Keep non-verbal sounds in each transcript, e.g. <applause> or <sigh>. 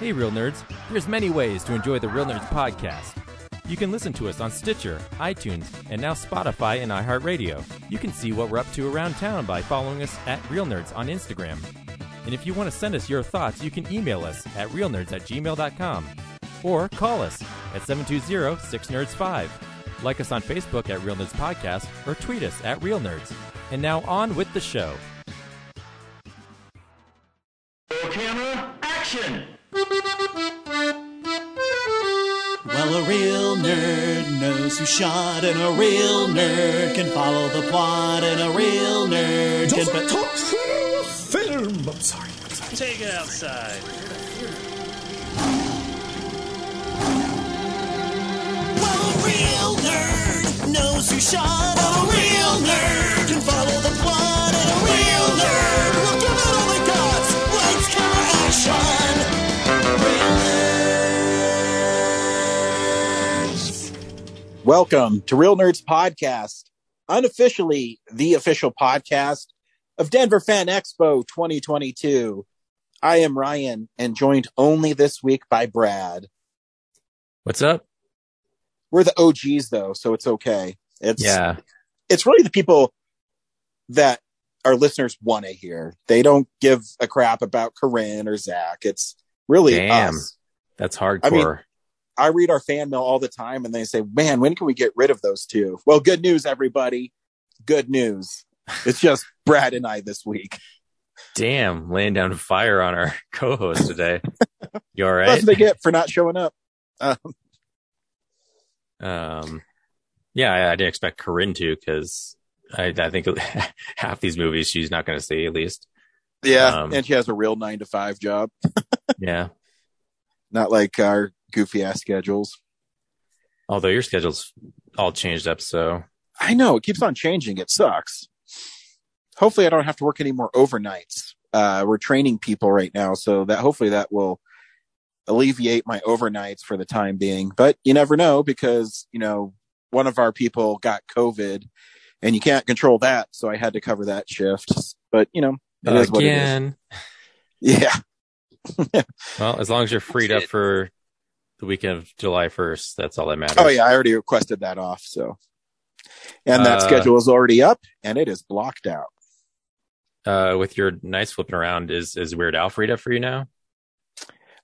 Hey, Real Nerds. There's many ways to enjoy the Real Nerds podcast. You can listen to us on Stitcher, iTunes, and now Spotify and iHeartRadio. You can see what we're up to around town by following us at Real Nerds on Instagram. And if you want to send us your thoughts, you can email us at realnerds at gmail.com or call us at 720-6nerds5. Like us on Facebook at Real Nerds Podcast or tweet us at Real Nerds. And now on with the show. Camera, action! Well, a real nerd knows who shot, and a real nerd can follow the plot, and a real nerd can. Doesn't talk through film. I'm sorry. I'm sorry. Take it outside. Well, a real nerd knows who shot, and a real nerd can follow the plot, Welcome to Real Nerds Podcast, unofficially the official podcast of Denver Fan Expo 2022. I am Ryan and joined only this week by Brad. What's up? We're the OGs though, so it's okay. It's Yeah. it's really the people that our listeners want to hear. They don't give a crap about Corinne or Zach. It's really Damn. us. That's hardcore. I mean- I read our fan mail all the time and they say, man, when can we get rid of those two? Well, good news, everybody. Good news. It's just Brad and I this week. Damn, laying down fire on our <laughs> co-host today. You all That's right? what they get for not showing up. Um, Um, yeah, I, I didn't expect Corinne to because I, I think <laughs> half these movies she's not going to see at least. yeah. Um, and she has a real nine to five job, <laughs> Yeah. not like our goofy ass schedules. Although your schedule's all changed up, so I know it keeps on changing. It sucks. Hopefully I don't have to work any more overnights. Uh, we're training people right now. So that hopefully that will alleviate my overnights for the time being, but you never know because, you know, one of our people got COVID and you can't control that. So I had to cover that shift, but you know, it is what it is. again. Yeah. <laughs> Well, as long as you're freed up for the weekend of July 1st, that's all that matters. Oh yeah. I already requested that off. So, and that Uh, schedule is already up and it is blocked out. Uh, with your nights flipping around, is is Weird Al freed up for you now?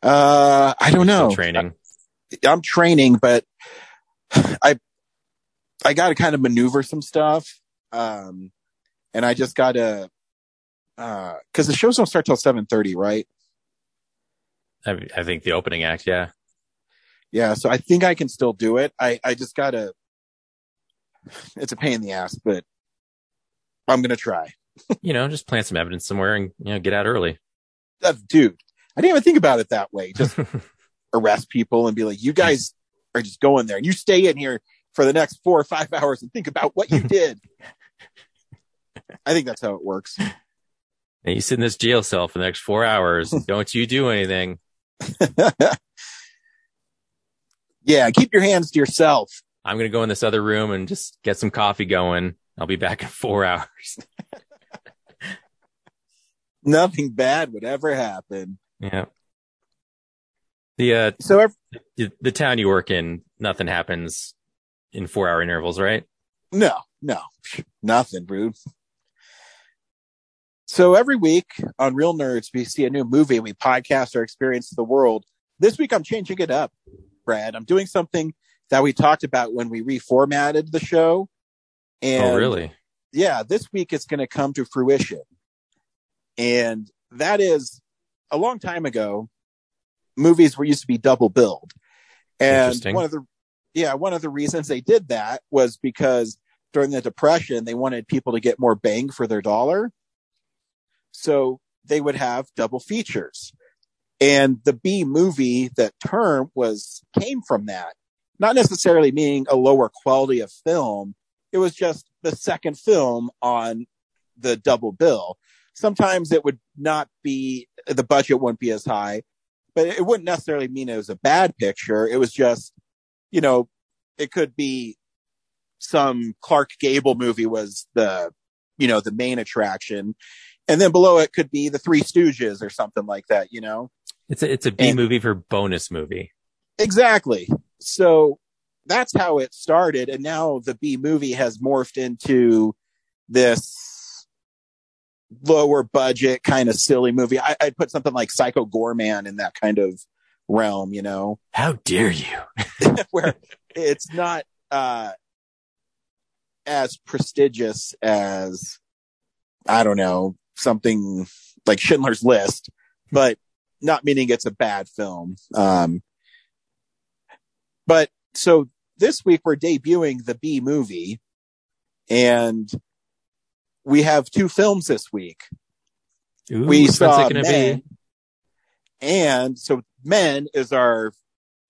Uh, I don't know. Training. I'm training, but <sighs> I I got to kind of maneuver some stuff, um, and I just got to uh, because the shows don't start till seven thirty, right? I, I think the opening act, yeah. Yeah, so I think I can still do it. I I just gotta. It's a pain in the ass, but I'm gonna try. <laughs> You know, just plant some evidence somewhere and you know get out early. Uh, dude, I didn't even think about it that way. Just <laughs> arrest people and be like, you guys are just going there. and You stay in here for the next four or five <laughs> hours and think about what you did. I think that's how it works. and you sit in this jail cell for the next four hours. Don't you do anything? Yeah, keep your hands to yourself. I'm gonna go in this other room and just get some coffee going. I'll be back in four <laughs> hours. <laughs> Nothing bad would ever happen. yeah. The uh So, the, the town you work in, nothing happens in four hour intervals, right? no, no, nothing, rude. So every week on Real Nerds, we see a new movie and we podcast our experience of the world. This week, I'm changing it up, Brad. I'm doing something that we talked about when we reformatted the show. Oh, and oh, really? yeah, this week it's going to come to fruition. And that is a long time ago, movies were used to be double billed. And one of the, yeah, one of the reasons they did that was because during the depression, they wanted people to get more bang for their dollar. So they would have double features. And the B movie, that term was, came from that. Not necessarily meaning a lower quality of film. It was just the second film on the double bill. Sometimes it would not be, the budget wouldn't be as high, but it wouldn't necessarily mean it was a bad picture. It was just, you know, it could be some Clark Gable movie was the, you know, the main attraction. And then below it could be the Three Stooges or something like that, you know? It's a, it's a B And- movie for bonus movie. Exactly. So that's how it started. And now the B movie has morphed into this lower budget kind of silly movie. I, I'd put something like Psycho Goreman in that kind of realm, you know, <laughs> How dare you? <laughs> where it's not, uh, as prestigious as, I don't know, something like Schindler's List, but not meaning it's a bad film. Um, but so this week we're debuting the B movie and we have two films this week. Ooh, we saw Men, be? and so Men is our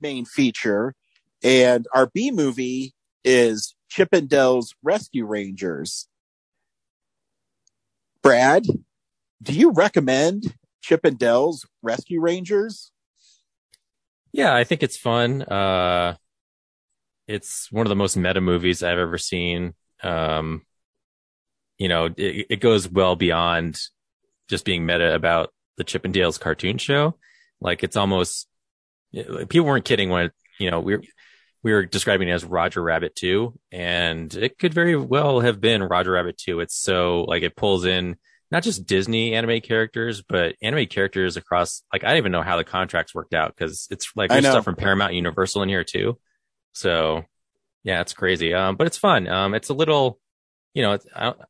main feature, and our B movie is Chip 'n Dale's Rescue Rangers. Brad, do you recommend Chip 'n Dale's Rescue Rangers? Yeah, I think it's fun. Uh, it's one of the most meta movies I've ever seen. Um, you know, it, it goes well beyond just being meta about the Chip and Dale's cartoon show. Like it's almost people weren't kidding when you know we we were describing it as Roger Rabbit 2 and it could very well have been Roger Rabbit 2. It's so like it pulls in not just Disney anime characters, but anime characters across like I don't even know how the contracts worked out because it's like there's stuff from Paramount Universal in here too. So yeah, it's crazy. Um, but it's fun. Um, it's a little, you know, it's, I don't,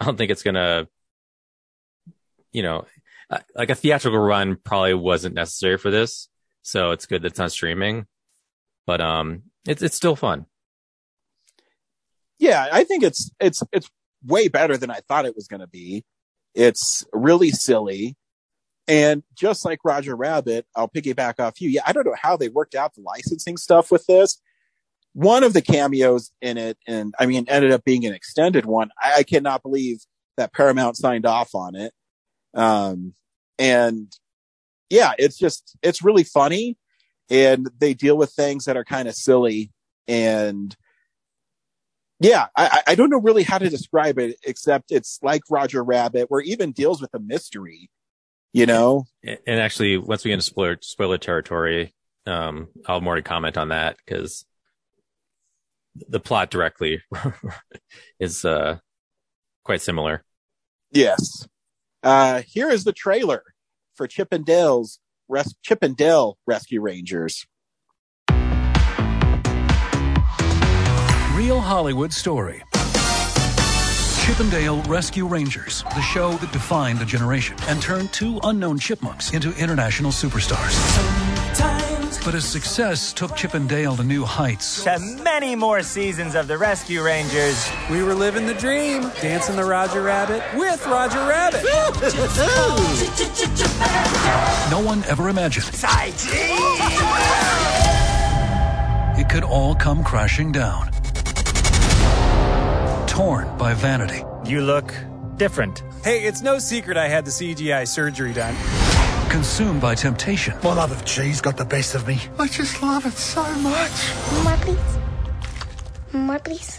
I don't think it's gonna, you know, like a theatrical run probably wasn't necessary for this. So it's good that it's on streaming, but um, it's it's still fun. Yeah, I think it's it's it's way better than I thought it was going to be. It's really silly. And just like Roger Rabbit, I'll piggyback off you. Yeah, I don't know how they worked out the licensing stuff with this. One of the cameos in it, and I mean, ended up being an extended one. I, I cannot believe that Paramount signed off on it. Um, and yeah, it's just, it's really funny. And they deal with things that are kind of silly. And yeah, I, I don't know really how to describe it, except it's like Roger Rabbit, where it even deals with a mystery, you know? And and actually, once we get into spoiler spoiler territory, um, I'll more to comment on that because the plot directly <laughs> is uh quite similar. Yes. Uh, here is the trailer for Chip 'n Dale's Res- Chip 'n Dale Rescue Rangers. Real Hollywood story. Chip 'n Dale Rescue Rangers, the show that defined a generation and turned two unknown chipmunks into international superstars. But as success took Chip 'n Dale to new heights, to many more seasons of the Rescue Rangers. We were living the dream, dancing the Roger Rabbit with Roger Rabbit. no one ever imagined it could all come crashing down. Torn by vanity, You look different. Hey, it's no secret I had the CGI surgery done. consumed by temptation, My love of cheese got the best of me. I just love it so much. More, please. More, please.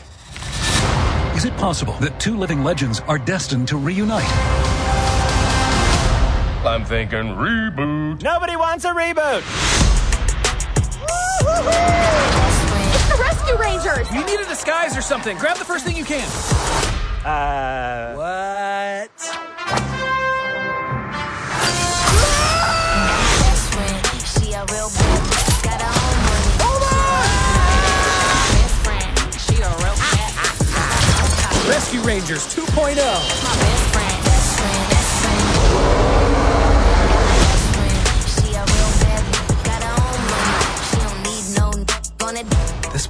is it possible that two living legends are destined to reunite? I'm thinking reboot. Nobody wants a reboot. Rescue Rangers! You need a disguise or something. Grab the first thing you can. Uh. What? Rescue Rangers 2.0.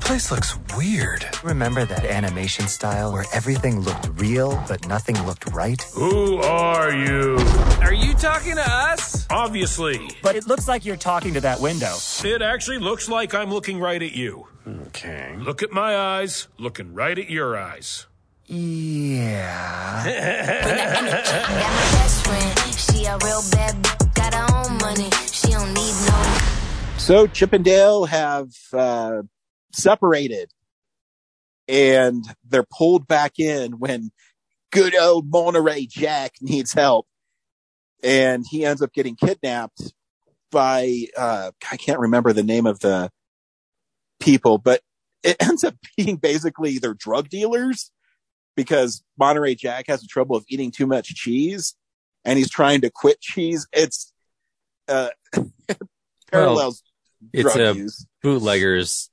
place looks weird. remember that animation style where everything looked real but nothing looked right? Who are you? Are you talking to us? Obviously. But it looks like you're talking to that window. It actually looks like I'm looking right at you. Okay. Look at my eyes, looking right at your eyes. Yeah. <laughs> Got my best friend, she a real bad bitch, got her own money. She don't need no So Chip 'n Dale have uh, separated and they're pulled back in when good old Monterey Jack needs help. And he ends up getting kidnapped by uh I can't remember the name of the people, but it <laughs> ends up being basically they're drug dealers because Monterey Jack has the trouble of eating too much cheese and he's trying to quit cheese. It's uh <laughs> parallels It's drug a use. bootleggers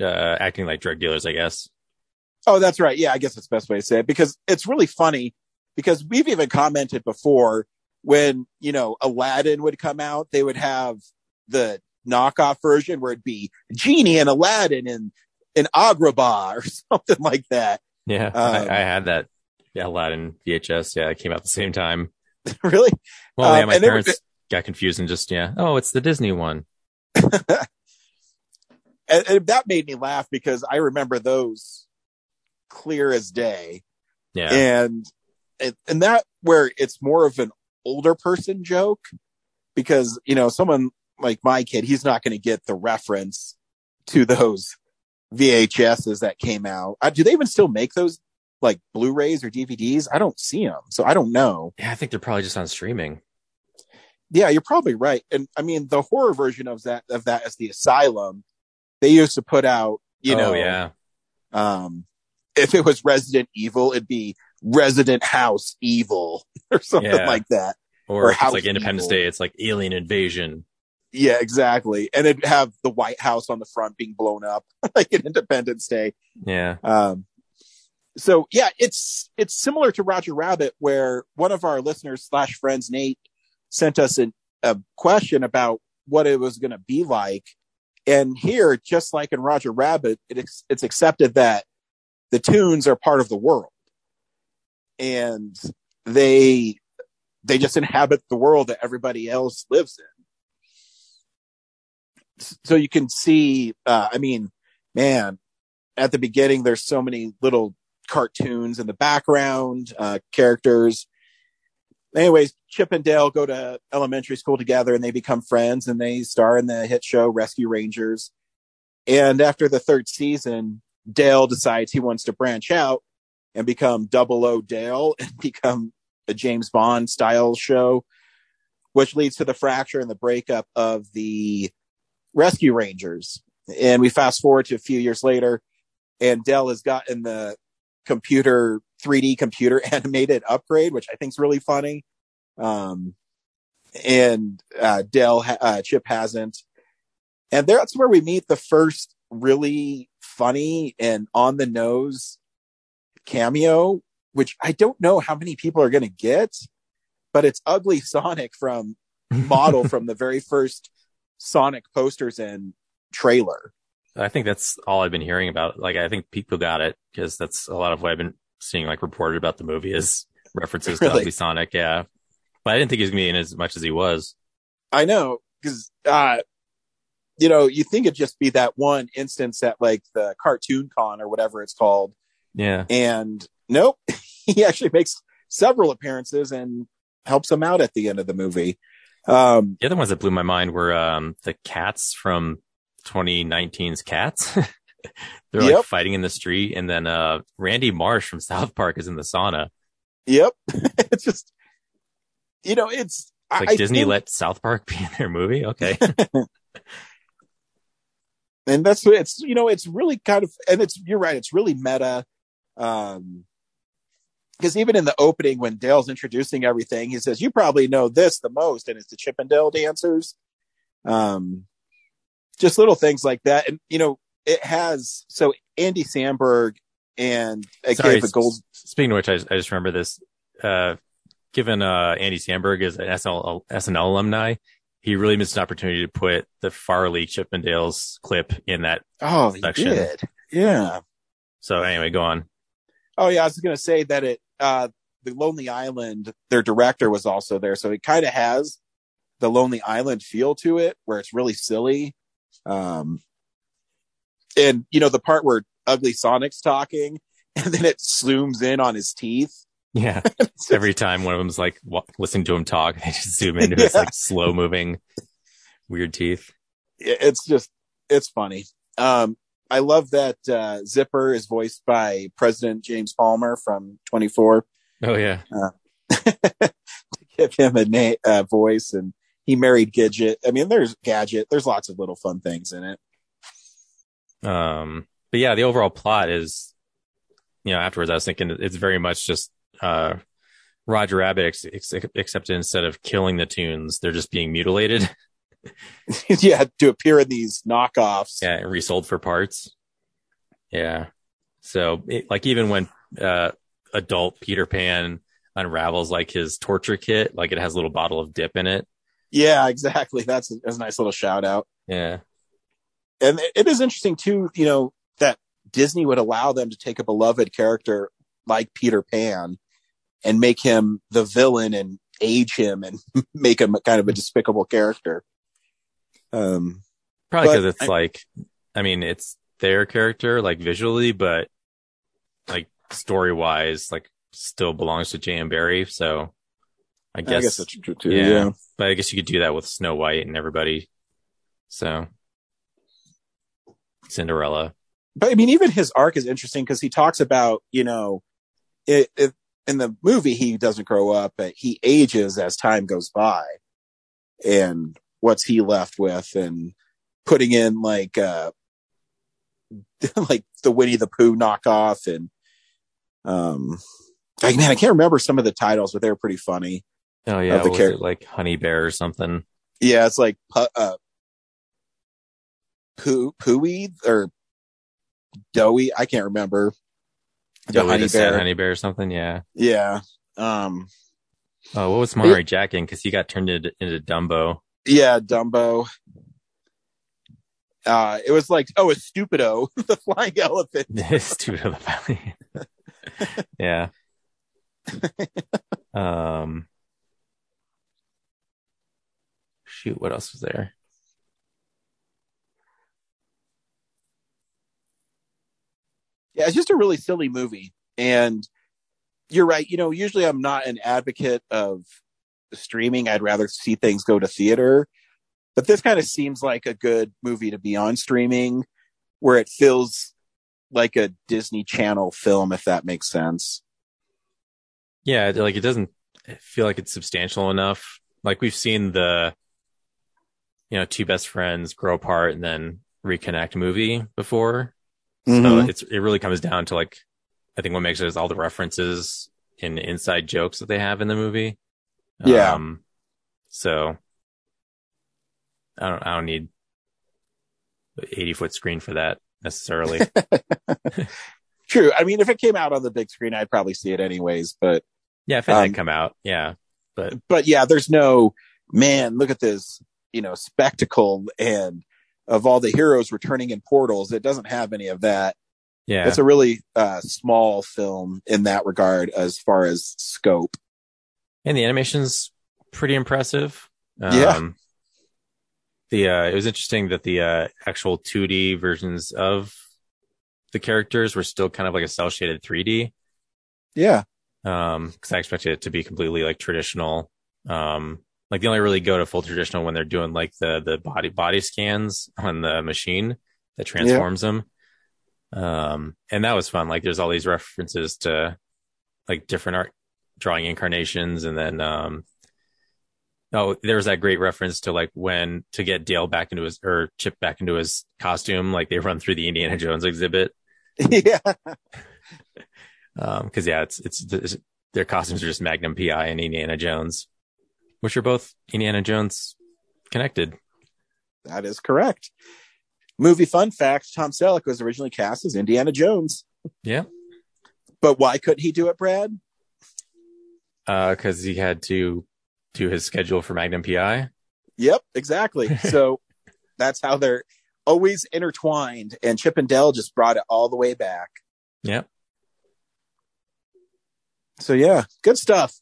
uh, acting like drug dealers, I guess. Oh, that's right. Yeah, I guess that's the best way to say it because it's really funny because we've even commented before when, you know, Aladdin would come out, they would have the knockoff version where it'd be Genie and Aladdin and an Agrabah or <laughs> something like that. Yeah, Um, I, I had that. Yeah, Aladdin VHS. Yeah, it came out the same time. <laughs> really? Well, yeah, Um, my and they were- parents got confused and just yeah. Oh, it's the Disney one. <laughs> and, and that made me laugh because I remember those clear as day. Yeah, and and and that where it's more of an older person joke because you know someone like my kid he's not going to get the reference to those VHSs that came out. Uh, do they even still make those like Blu-rays or DVDs? I don't see them, so I don't know. yeah. I think they're probably just on streaming. Yeah, you're probably right. And I mean, the horror version of that of that is the Asylum. They used to put out, you oh know, yeah, um, if it was Resident Evil, it'd be Resident House Evil <laughs> or something Yeah. like that. or, or if it's House like Independence Evil. Day. It's like Alien Invasion. Yeah, exactly. And it'd have the White House on the front being blown up <laughs> like in Independence Day. Yeah, Um, so yeah, it's it's similar to Roger Rabbit, where one of our listeners slash friends, Nate, sent us an, a question about what it was going to be like, and here, just like in Roger Rabbit, it, it's accepted that the tunes are part of the world, and they they just inhabit the world that everybody else lives in. So you can see, uh, I mean, man, at the beginning, there's so many little cartoons in the background, uh, characters. Anyways, Chip and Dale go to elementary school together and they become friends and they star in the hit show Rescue Rangers. And after the third season, Dale decides he wants to branch out and become Double O Dale <laughs> and become a James Bond style show, which leads to the fracture and the breakup of the Rescue Rangers. And we fast forward to a few years later, and Dale has gotten the computer 3D computer <laughs> animated upgrade, which I think is really funny. Um, and uh, Dale uh, Chip hasn't, and that's where we meet the first really funny and on the nose cameo, which I don't know how many people are going to get, but it's Ugly <laughs> Sonic from model from the very first Sonic posters and trailer. I think that's all I've been hearing about. Like, I think people got it because that's a lot of what I've been seeing, like reported about the movie is references to <laughs> Ugly Sonic. Yeah, but I didn't think he was gonna be in as much as he was. I know because uh, you know you think it'd just be that one instance at like the cartoon con or whatever it's called, Yeah, and nope, <laughs> he actually makes several appearances and helps him out at the end of the movie. Um, the other ones that blew my mind were um, the cats from 2019's Cats. <laughs> <laughs> They're like fighting in the street, and then uh, Randy Marsh from <laughs> South Park is in the sauna. yep, <laughs> it's just you know it's It's like I Disney think- let South Park be in their movie. Okay, and that's it's you know it's really kind of and it's you're right it's really meta um because even in the opening when dale's introducing everything he says you probably know this the most and it's the chippendale dancers. Um just little things like that. And you know it has so andy samberg and Sorry, gave gold Speaking of which, I, I just remember this. Uh, given uh, Andy Samberg is an SNL, SNL alumni, he really missed an opportunity to put the Farley Chippendales clip in that. oh he section. did yeah So anyway, go on. Oh yeah, I was going to say that it uh the Lonely Island, their director was also there, so it kind of has the Lonely Island feel to it, where it's really silly. Um, and you know the part where Ugly Sonic's talking, <laughs> and then it zooms in on his teeth. Yeah. <laughs> Every time one of them's like wa- listening to him talk, <laughs> they just zoom into his like slow moving weird teeth. It's just it's funny. Um, I love that uh, Zipper is voiced by President James Palmer from Twenty Four. Oh yeah. to give him a na- uh, voice and he married Gidget. I mean, there's Gadget. There's lots of little fun things in it. Um, but yeah, the overall plot is, you know, afterwards I was thinking it's very much just uh, Roger Rabbit, ex- ex- except instead of killing the tunes, they're just being mutilated. <laughs> <laughs> yeah, to appear in these knockoffs. Yeah, and resold for parts. Yeah. So, it, like, even when uh, adult Peter Pan unravels like his torture kit, like it has a little bottle of dip in it. Yeah, exactly. That's a, that's a nice little shout out. Yeah. And it is interesting too, you know, that Disney would allow them to take a beloved character like Peter Pan and make him the villain and age him and <laughs> make him kind of a despicable character. Um, Probably because it's I- like, I mean, it's their character, like visually, but like story wise, like still belongs to J.M. Barrie. So I guess, I guess, that's true too. yeah, yeah. But I guess you could do that with Snow White and everybody. So Cinderella. but I mean, even his arc is interesting because he talks about, you know, it, it, in the movie, he doesn't grow up, but he ages as time goes by. And what's he left with? And putting in like, uh, <laughs> like the Winnie the Pooh knockoff and, um, like, man, I can't remember some of the titles, but they were pretty funny. Oh yeah, Of the what was char- it, like Honey Bear or something. Yeah, it's like, uh, Pooh, Pooey or Doughy. I can't remember. The honey the bear. Honey Bear or something. Yeah. Yeah. Um, Oh, what was Monterey Jack in? Because he got turned into, into Dumbo. yeah, Dumbo. Uh, it was like, oh, it's Stupido, <laughs> the flying elephant. <laughs> Stupid of the Valley. yeah. <laughs> um. Shoot, what else was there? Yeah, it's just a really silly movie. And you're right. You know, usually I'm not an advocate of streaming. I'd rather see things go to theater. But this kind of seems like a good movie to be on streaming where it feels like a Disney Channel film, if that makes sense. Yeah, like it doesn't feel like it's substantial enough. Like we've seen the, you know, two best friends grow apart and then reconnect movie before. So Mhm. it's it really comes down to like, I think what makes it is all the references and inside jokes that they have in the movie. Yeah. Um, so I don't I don't need eighty foot screen for that necessarily. <laughs> True. I mean, if it came out on the big screen, I'd probably see it anyways. But yeah, if it Um, had come out, yeah. But but yeah, there's no man. Look at this, you know, spectacle and of all the heroes returning in portals. It doesn't have any of that. yeah, It's a really uh, small film in that regard, as far as scope. and the animation's pretty impressive. Yeah. Um, the uh, it was interesting that the uh, actual 2D versions of the characters were still kind of like a cell shaded 3D. Yeah, Um, because I expected it to be completely like traditional. Um, like they only really go to full traditional when they're doing like the the body body scans on the machine that transforms them. Um, and that was fun. Like there's all these references to like different art drawing incarnations, and then um, oh, there was that great reference to like when to get Dale back into his or Chip back into his costume, like they run through the Indiana Jones exhibit. <laughs> yeah, <laughs> Um, cause yeah, it's, it's, it's, their costumes are just Magnum PI and Indiana Jones, which are both Indiana Jones connected. that is correct. Movie fun fact: Tom Selleck was originally cast as Indiana Jones, Yeah. but why couldn't he do it, Brad? Uh, cause he had to do his schedule for Magnum PI. Yep, exactly. <laughs> so that's how they're always intertwined, and Chip and Dale just brought it all the way back. Yep. So yeah, good stuff.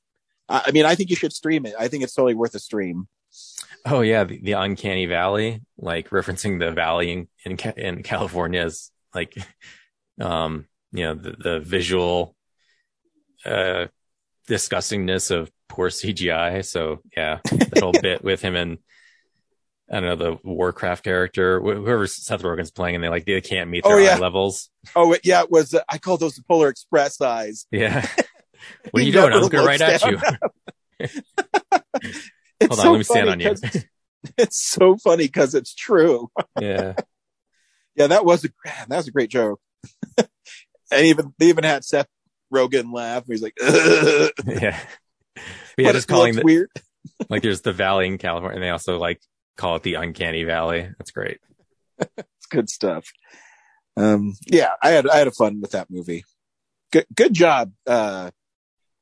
I mean, I think you should stream it. I think it's totally worth a stream. Oh yeah. The, the uncanny valley, like referencing the valley in, in, in California is like, um, you know, the, the visual, uh, disgustingness of poor CGI. So yeah, the whole <laughs> bit with him and I don't know the Warcraft character, whoever Seth Rogen's playing, and they like they can't meet their Oh, yeah. eye levels. Oh yeah, it was uh, I call those the Polar Express eyes. Yeah. <laughs> <laughs> what are you doing? I'm never looking right at you. <laughs> Hold on, let me stand on you. <laughs> It's, so funny because it's true. Yeah. Yeah, that was a that was a great joke. and even they even had Seth Rogen laugh. He's like, "Ugh." Yeah. Yeah, just calling weird. like there's the valley in California and they also like call it the uncanny valley. That's great. It's good stuff. Um, yeah, I had I had a fun with that movie. Good good job, uh,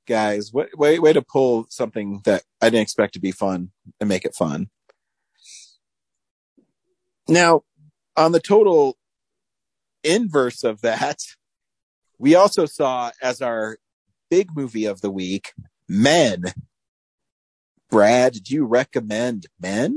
guys. Way, way way to pull something that I didn't expect to be fun and make it fun. Now, on the total inverse of that, we also saw as our big movie of the week, Men. Brad, do you recommend Men?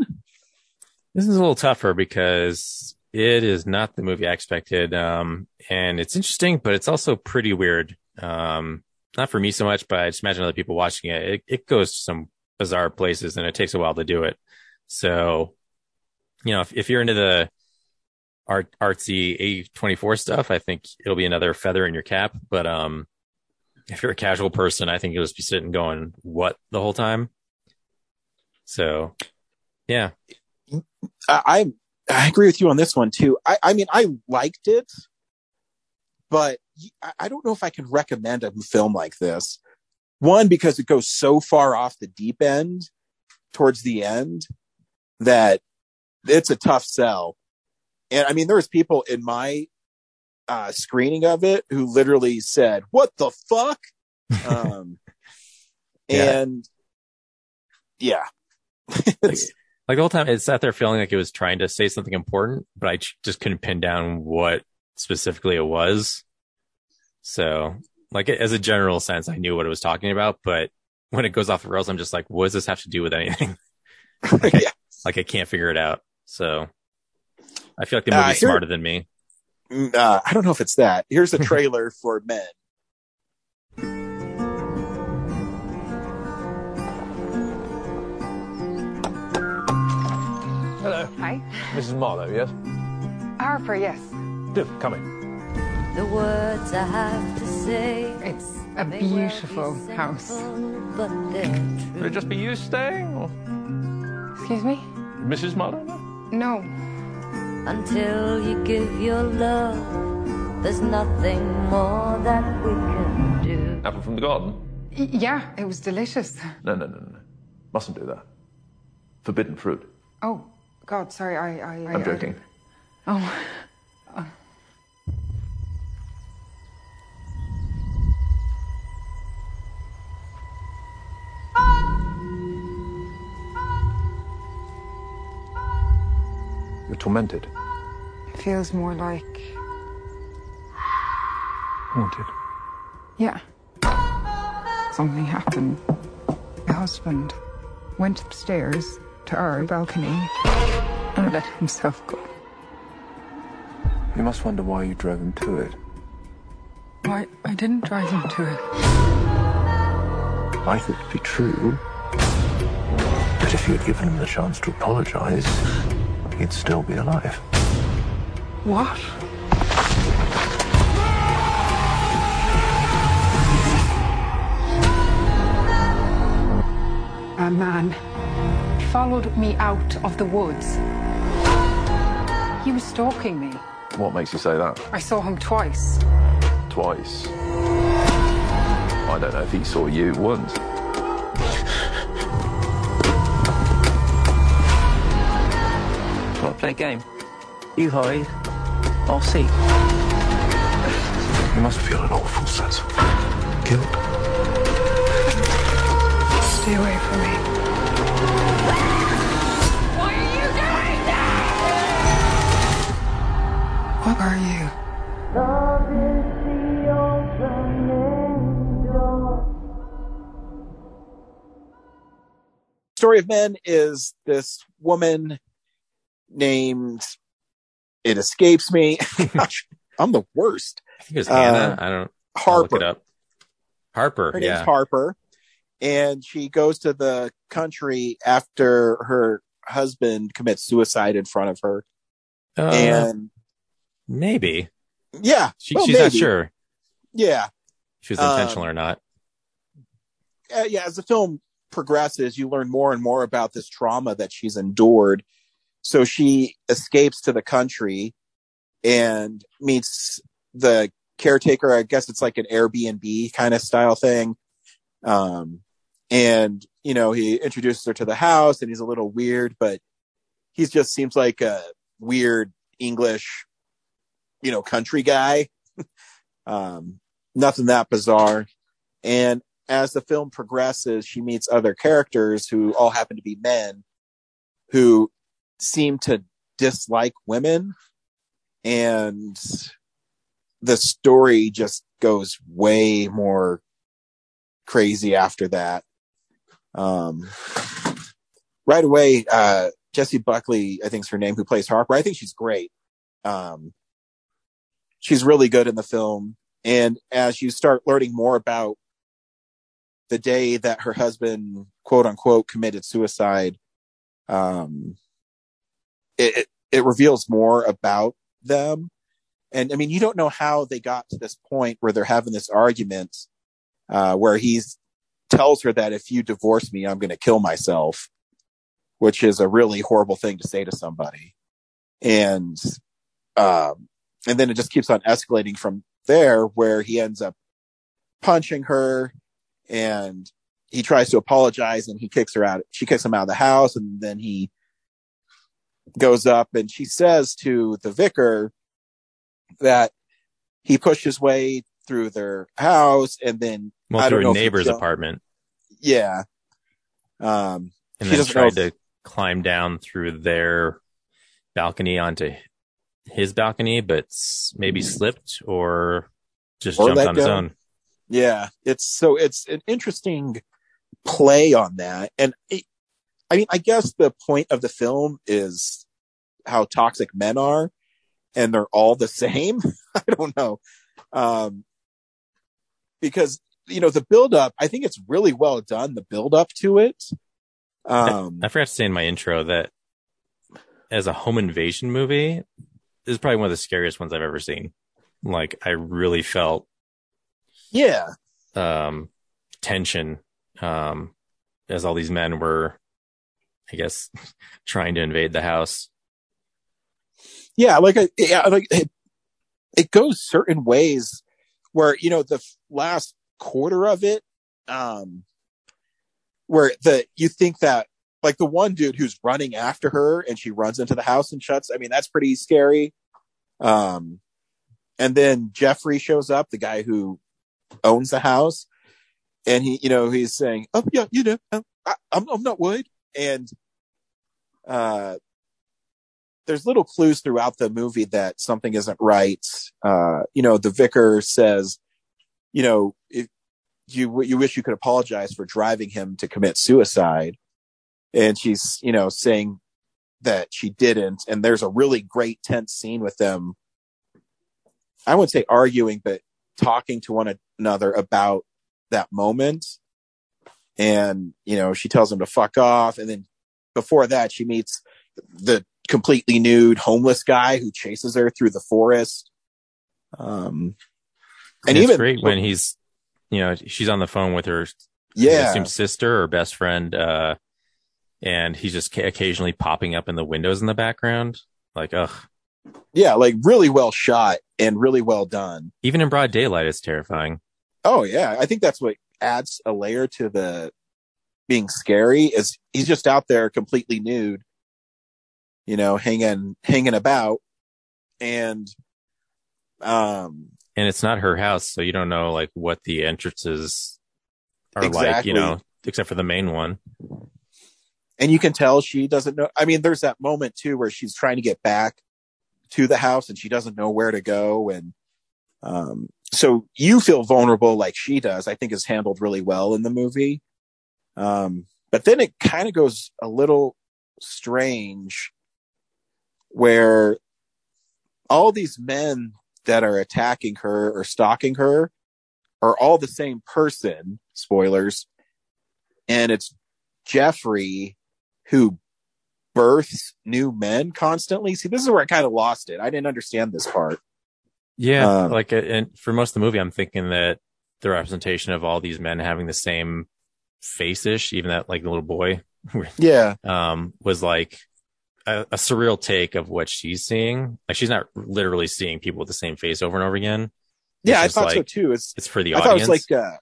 This is a little tougher because it is not the movie I expected. Um, and it's interesting, but it's also pretty weird. Um, not for me so much, but I just imagine other people watching it. It, it goes to some bizarre places and it takes a while to do it. So, you know, if, if you're into the art, artsy A24 stuff, I think it'll be another feather in your cap. But, um, if you're a casual person, I think you'll just be sitting going, what the whole time? So, yeah. I, I agree with you on this one too. I, I mean, I liked it, but I- I don't know if I can recommend a film like this. One, because it goes so far off the deep end towards the end that it's a tough sell. And I mean, there was people in my uh, screening of it who literally said, "What the fuck?" <laughs> Um, Yeah. and yeah, <laughs> like, like the whole time it sat there feeling like it was trying to say something important, but I just couldn't pin down what specifically it was. So, like as a general sense, I knew what it was talking about, but when it goes off the rails, I'm just like, what does this have to do with anything? <laughs> like, I, like I can't figure it out. So, I feel like the Uh, movie's here- smarter than me. Mm, uh, I don't know if it's that. Here's a <laughs> trailer for Men. Hello. Hi. Mrs. Marlowe, yes? Harper, yes. Do, come in. The words I have to say. It's a beautiful house. But they're Would it just be you staying, or Excuse me? Mrs. Marlowe? no? No. Until you give your love, there's nothing more that we can do. Apple from the garden? Y- yeah, it was delicious. No, no, no, no, no. Mustn't do that. Forbidden fruit. Oh, God, sorry, I. I I'm I- joking. Oh. You're tormented. It feels more like. Haunted. Yeah. Something happened. My husband went upstairs to our balcony and let himself go. You must wonder why you drove him to it. I, I didn't drive him to it. I thought it'd be true. But if you had given him the chance to apologize, he'd still be alive. What? A man followed me out of the woods. He was stalking me. What makes you say that? I saw him twice. Twice. I don't know if he saw you once. Want to play a game? You hide, I'll see. You must feel an awful sense of guilt. Stay away from me. Why are you doing that? What are you? Story of Men is this woman named it escapes me. Gosh, <laughs> I'm the worst. I think it was Hannah. Uh, I don't I'll look Harper. it up. Harper. Her name's yeah. Harper, and she goes to the country after her husband commits suicide in front of her. Uh, and maybe. yeah, She, well, she's not sure Yeah, if she was Um, intentional or not. uh, yeah. As the film progresses, you learn more and more about this trauma that she's endured. So she escapes to the country and meets the caretaker. I guess it's like an Airbnb kind of style thing. Um, and you know, he introduces her to the house and he's a little weird, but he just seems like a weird English, you know, country guy. <laughs> um, nothing that bizarre. And as the film progresses, she meets other characters who all happen to be men who seem to dislike women. And the story just goes way more crazy after that. Um, right away, uh, Buckley, I think is her name, who plays Harper. I think she's great. Um, she's really good in the film. And as you start learning more about the day that her husband, quote unquote, committed suicide, um, it, it, it reveals more about them. And I mean, you don't know how they got to this point where they're having this argument, uh, where he's tells her that if you divorce me, I'm going to kill myself, which is a really horrible thing to say to somebody. And, um, and then it just keeps on escalating from there where he ends up punching her and he tries to apologize and he kicks her out. She kicks him out of the house and then he goes up and she says to the vicar that he pushed his way through their house and then well, I through a neighbor's apartment, Yeah. Um, and she then tried to climb down through their balcony onto his balcony, but maybe slipped or just Or jumped on his own. Yeah, it's so it's an interesting play on that, and it, I mean, I guess the point of the film is how toxic men are, and they're all the same. <laughs> I don't know, um, because you know the build up. I think it's really well done. The build up to it. Um, I forgot to say in my intro that as a home invasion movie, this is probably one of the scariest ones I've ever seen. Like I really felt yeah, um tension um as all these men were I guess <laughs> trying to invade the house. yeah, like I, yeah, like it, it goes certain ways where you know the last quarter of it, um, where the you think that like the one dude who's running after her and she runs into the house and shuts. I mean, that's pretty scary. Um, and then Geoffrey shows up, the guy who owns the house, and he, you know, he's saying, "Oh yeah, you know, um, I, I'm I'm not worried." And uh, there's little clues throughout the movie that something isn't right. Uh, you know, the vicar says, you know, if you you wish you could apologize for driving him to commit suicide, and she's you know saying that she didn't. And there's a really great tense scene with them. I wouldn't say arguing, but talking to one another about that moment. And you know, she tells him to fuck off, and then before that, she meets the completely nude homeless guy who chases her through the forest. Um, and it's even great when he's you know, she's on the phone with her yeah, assume sister or best friend, uh and he's just ca- occasionally popping up in the windows in the background. Like, ugh. Yeah, like really well shot and really well done. Even in broad daylight, it's terrifying. Oh yeah, I think that's what adds a layer to the being scary. Is he's just out there completely nude, you know, hanging hanging about, and um, And it's not her house, so you don't know like what the entrances are like, you know, except for the main one. and you can tell she doesn't know. I mean, there's that moment too where she's trying to get back to the house and she doesn't know where to go, and um, so you feel vulnerable like she does. I think is handled really well in the movie. Um, but then it kind of goes a little strange where all these men that are attacking her or stalking her are all the same person. Spoilers. And it's Geoffrey who births new men constantly. See, this is where I kind of lost it. I didn't understand this part. Yeah, Um, like, uh, and for most of the movie, I'm thinking that the representation of all these men having the same face-ish, even that like the little boy, <laughs> Yeah. um, was like a, a surreal take of what she's seeing. Like she's not literally seeing people with the same face over and over again. Yeah, I thought so too. It's It's for the I thought audience. it was like uh,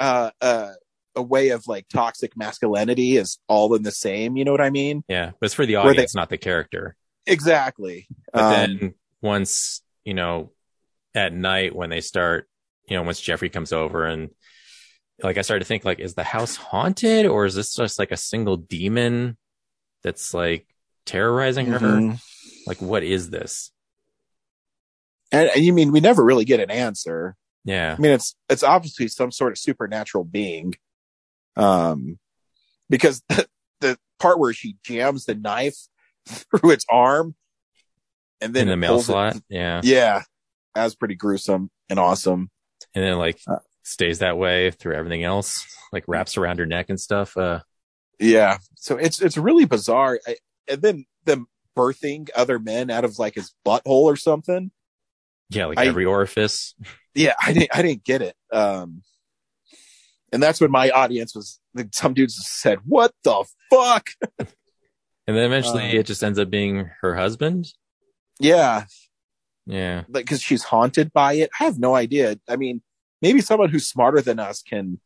uh, uh, a way of like toxic masculinity is all in the same. You know what I mean? yeah, but it's for the Where they- audience, not the character. Exactly. But Um, then once, you know, at night when they start, you know, once Geoffrey comes over and like I started to think like, is the house haunted or is this just like a single demon that's like terrorizing her? Mhm. Like, what is this? and, and you mean we never really get an answer. Yeah. I mean, it's it's obviously some sort of supernatural being, um, because the, <laughs> the part where she jams the knife <laughs> through its arm, and then In the mail pulls it- slot. Yeah. yeah, that was pretty gruesome and awesome. And then like Uh, stays that way through everything else, like wraps around her neck and stuff. Uh, Yeah, so it's it's really bizarre, I, and then them birthing other men out of like his butthole or something. yeah, like I- every orifice. <laughs> Yeah, I didn't I didn't get it. Um, and that's when my audience was like, some dudes said, "What the fuck?" <laughs> And then eventually Uh, it just ends up being her husband. Yeah, Yeah. like because she's haunted by it. I have no idea. I mean, maybe someone who's smarter than us can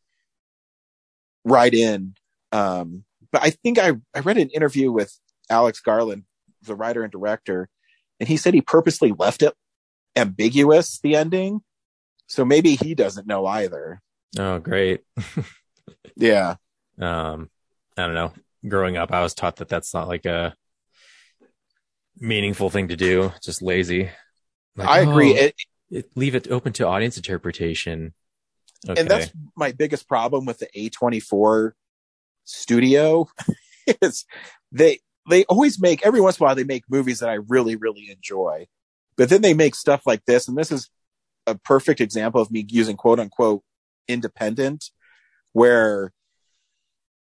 write in. Um, but I think I I read an interview with Alex Garland, the writer and director, and he said he purposely left it ambiguous the ending. So maybe he doesn't know either. Oh, great. Yeah. um i don't know growing up i was taught that that's not like a meaningful thing to do just lazy Like, I agree. oh, It, it- leave it open to audience interpretation okay and that's my biggest problem with the A24 studio <laughs> is they they always make every once in a while they make movies that I really really enjoy. But then they make stuff like this and this is a perfect example of me using quote unquote independent where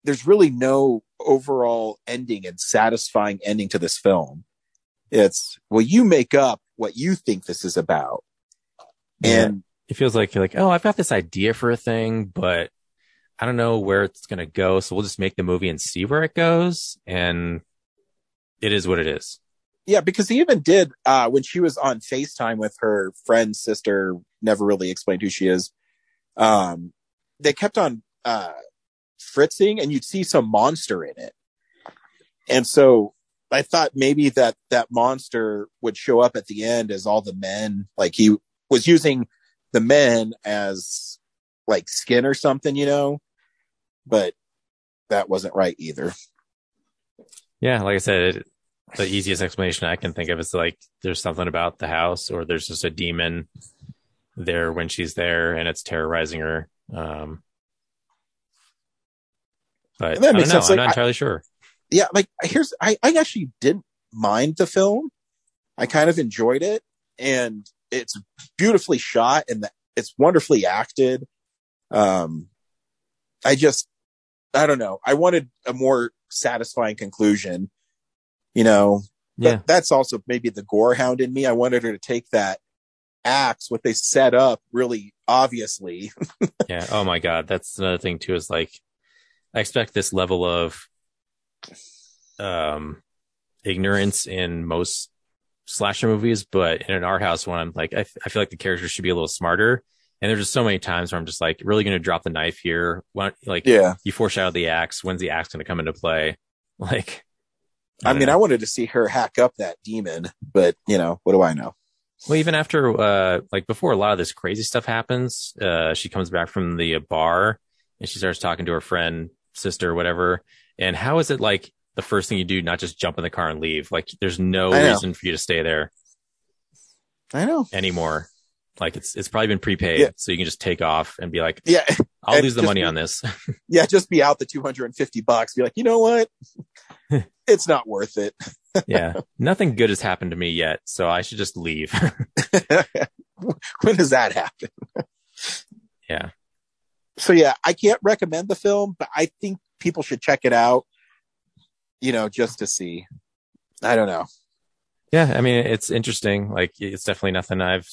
there's really no overall ending and satisfying ending to this film. It's well you make up what you think this is about. Yeah. And it feels like you're like oh i've got this idea for a thing but i don't know where it's going to go so we'll just make the movie and see where it goes and it is what it is Yeah, because he even did uh when she was on FaceTime with her friend's sister, never really explained who she is. Um they kept on uh fritzing and you'd see some monster in it. And so I thought maybe that that monster would show up at the end as all the men, like he was using the men as like skin or something, you know. But that wasn't right either. yeah like i said it, the easiest explanation i can think of is like there's something about the house or there's just a demon there when she's there and it's terrorizing her um but That I makes sense. I'm not I- entirely sure. yeah, like here's I, I actually didn't mind the film. I kind of enjoyed it and it's beautifully shot and the, it's wonderfully acted. Um I just I don't know. I wanted a more satisfying conclusion, you know. But Yeah. that's also maybe the gore hound in me. I wanted her to take that axe, what they set up really obviously. <laughs> yeah. Oh my god, that's another thing too. Is like I expect this level of um ignorance in most slasher movies, but in an art house one, I'm like I, f- I feel like the characters should be a little smarter. And there's just so many times where I'm just like, really going to drop the knife here? What, like, Yeah. you foreshadow the axe. When's the axe going to come into play? <laughs> Like, I mean, I wanted to see her hack up that demon, but you know, what do I know? Well, even after, uh, like before a lot of this crazy stuff happens, uh, she comes back from the bar and she starts talking to her friend, sister, whatever. And how is it like the first thing you do, not just jump in the car and leave? Like there's no reason for you to stay there I know. anymore. Like it's, it's probably been prepaid. Yeah. So you can just take off and be like, Yeah. <laughs> I'll And lose the money be- on this. <laughs> yeah, just be out the 250 bucks. Be like, you know what? <laughs> it's not worth it. Yeah. Nothing good has happened to me yet. So I should just leave. <laughs> when does that happen? yeah. So yeah, I can't recommend the film, but I think people should check it out, you know, just to see. I don't know. Yeah, I mean it's interesting. Like it's definitely nothing I've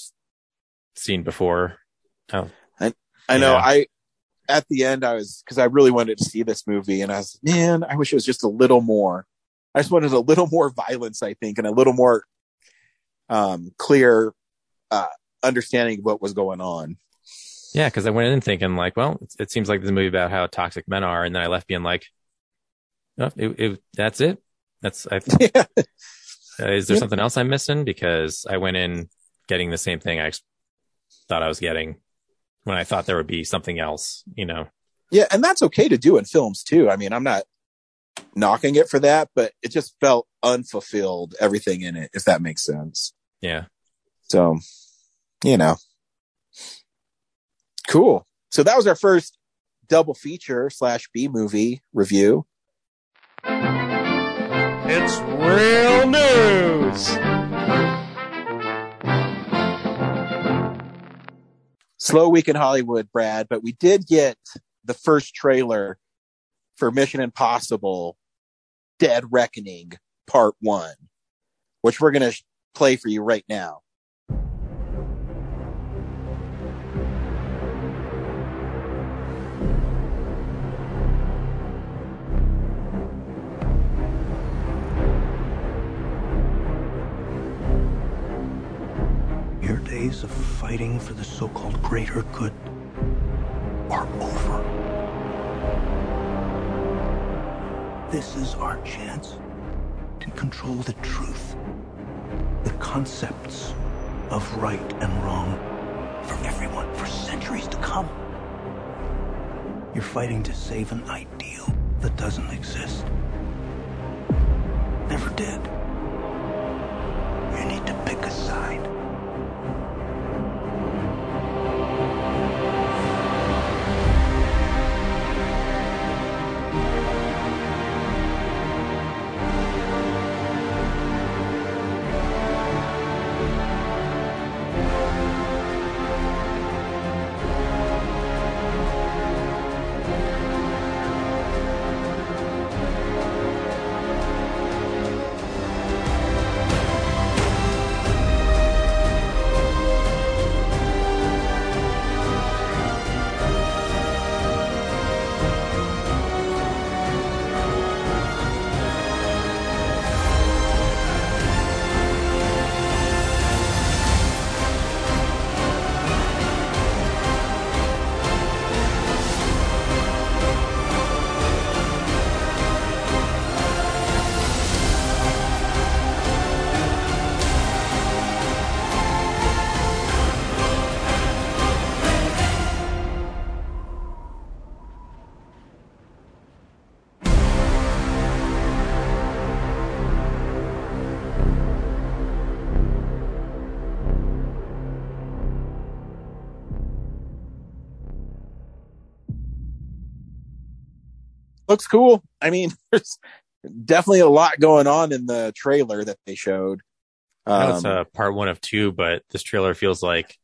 seen before. Oh, I know. Yeah. I at the end, I was because I really wanted to see this movie, and I was, man, I wish it was just a little more. I just wanted a little more violence, I think, and a little more um, clear uh, understanding of what was going on. Yeah, because I went in thinking like, well, it, it seems like this movie about how toxic men are, and then I left being like, oh, it, it, that's it. That's I. Yeah. <laughs> Uh, is there Yeah. something else I'm missing? Because I went in getting the same thing I ex- thought I was getting when I thought there would be something else. You know, Yeah, and that's okay to do in films too. I mean, I'm not knocking it for that, but it just felt unfulfilled, everything in it, if that makes sense. yeah. So, you know, cool. So that was our first double feature slash B movie review. It's real news. Slow week in Hollywood, Brad, but we did get the first trailer for Mission Impossible Dead Reckoning Part 1, which we're going to play for you right now. Your days of fighting for the so called greater good are over. This is our chance to control the truth, the concepts of right and wrong for everyone for centuries to come. You're fighting to save an ideal that doesn't exist. Never did. You need to pick a side. Looks cool. I mean, <laughs> there's definitely a lot going on in the trailer that they showed. Know it's Um, uh, part one of two, but this trailer feels like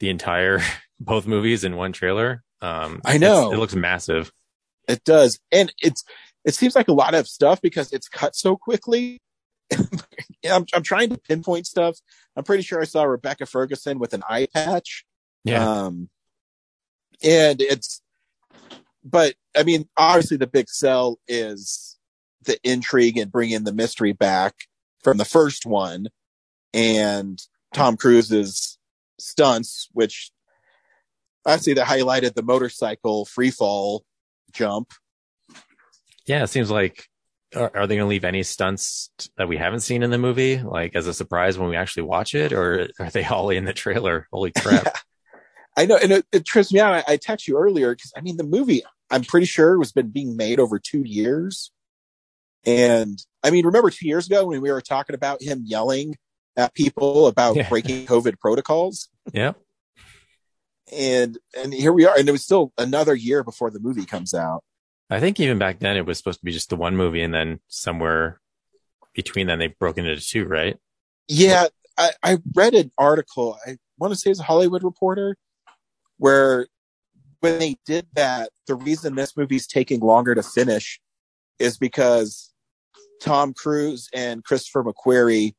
the entire <laughs> both movies in one trailer. Um, I know. it looks massive. It does. And it's it seems like a lot of stuff because it's cut so quickly. <laughs> I'm I'm trying to pinpoint stuff. I'm pretty sure I saw Rebecca Ferguson with an eye patch. Yeah. Um and it's but I mean obviously the big sell is the intrigue and bringing the mystery back from the first one and Tom Cruise's stunts which I see they highlighted the motorcycle free fall jump Yeah, it seems like are, are they going to leave any stunts that we haven't seen in the movie, like as a surprise when we actually watch it, or are they all in the trailer? Holy crap! <laughs> I know, and it, it trips me out. I, I texted you earlier because I mean, the movie I'm pretty sure was been being made over two years, and I mean, remember two years ago when we were talking about him yelling at people about Yeah. breaking <laughs> COVID protocols, Yeah. and and here we are, and it was still another year before the movie comes out. I think even back then it was supposed to be just the one movie, and then somewhere between then they've broke into two, right? Yeah, I, I read an article. I want to say it's a Hollywood Reporter, where when they did that, the reason this movie's taking longer to finish is because Tom Cruise and Christopher McQuarrie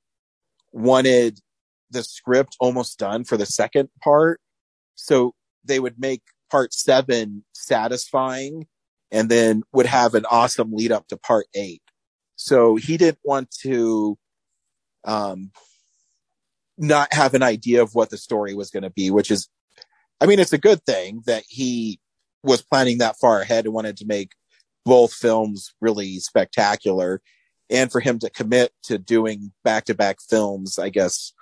wanted the script almost done for the second part, so they would make part seven satisfying and then would have an awesome lead up to part eight. So he didn't want to um, not have an idea of what the story was going to be, which is, I mean, it's a good thing that he was planning that far ahead and wanted to make both films really spectacular. And for him to commit to doing back to back films, I guess,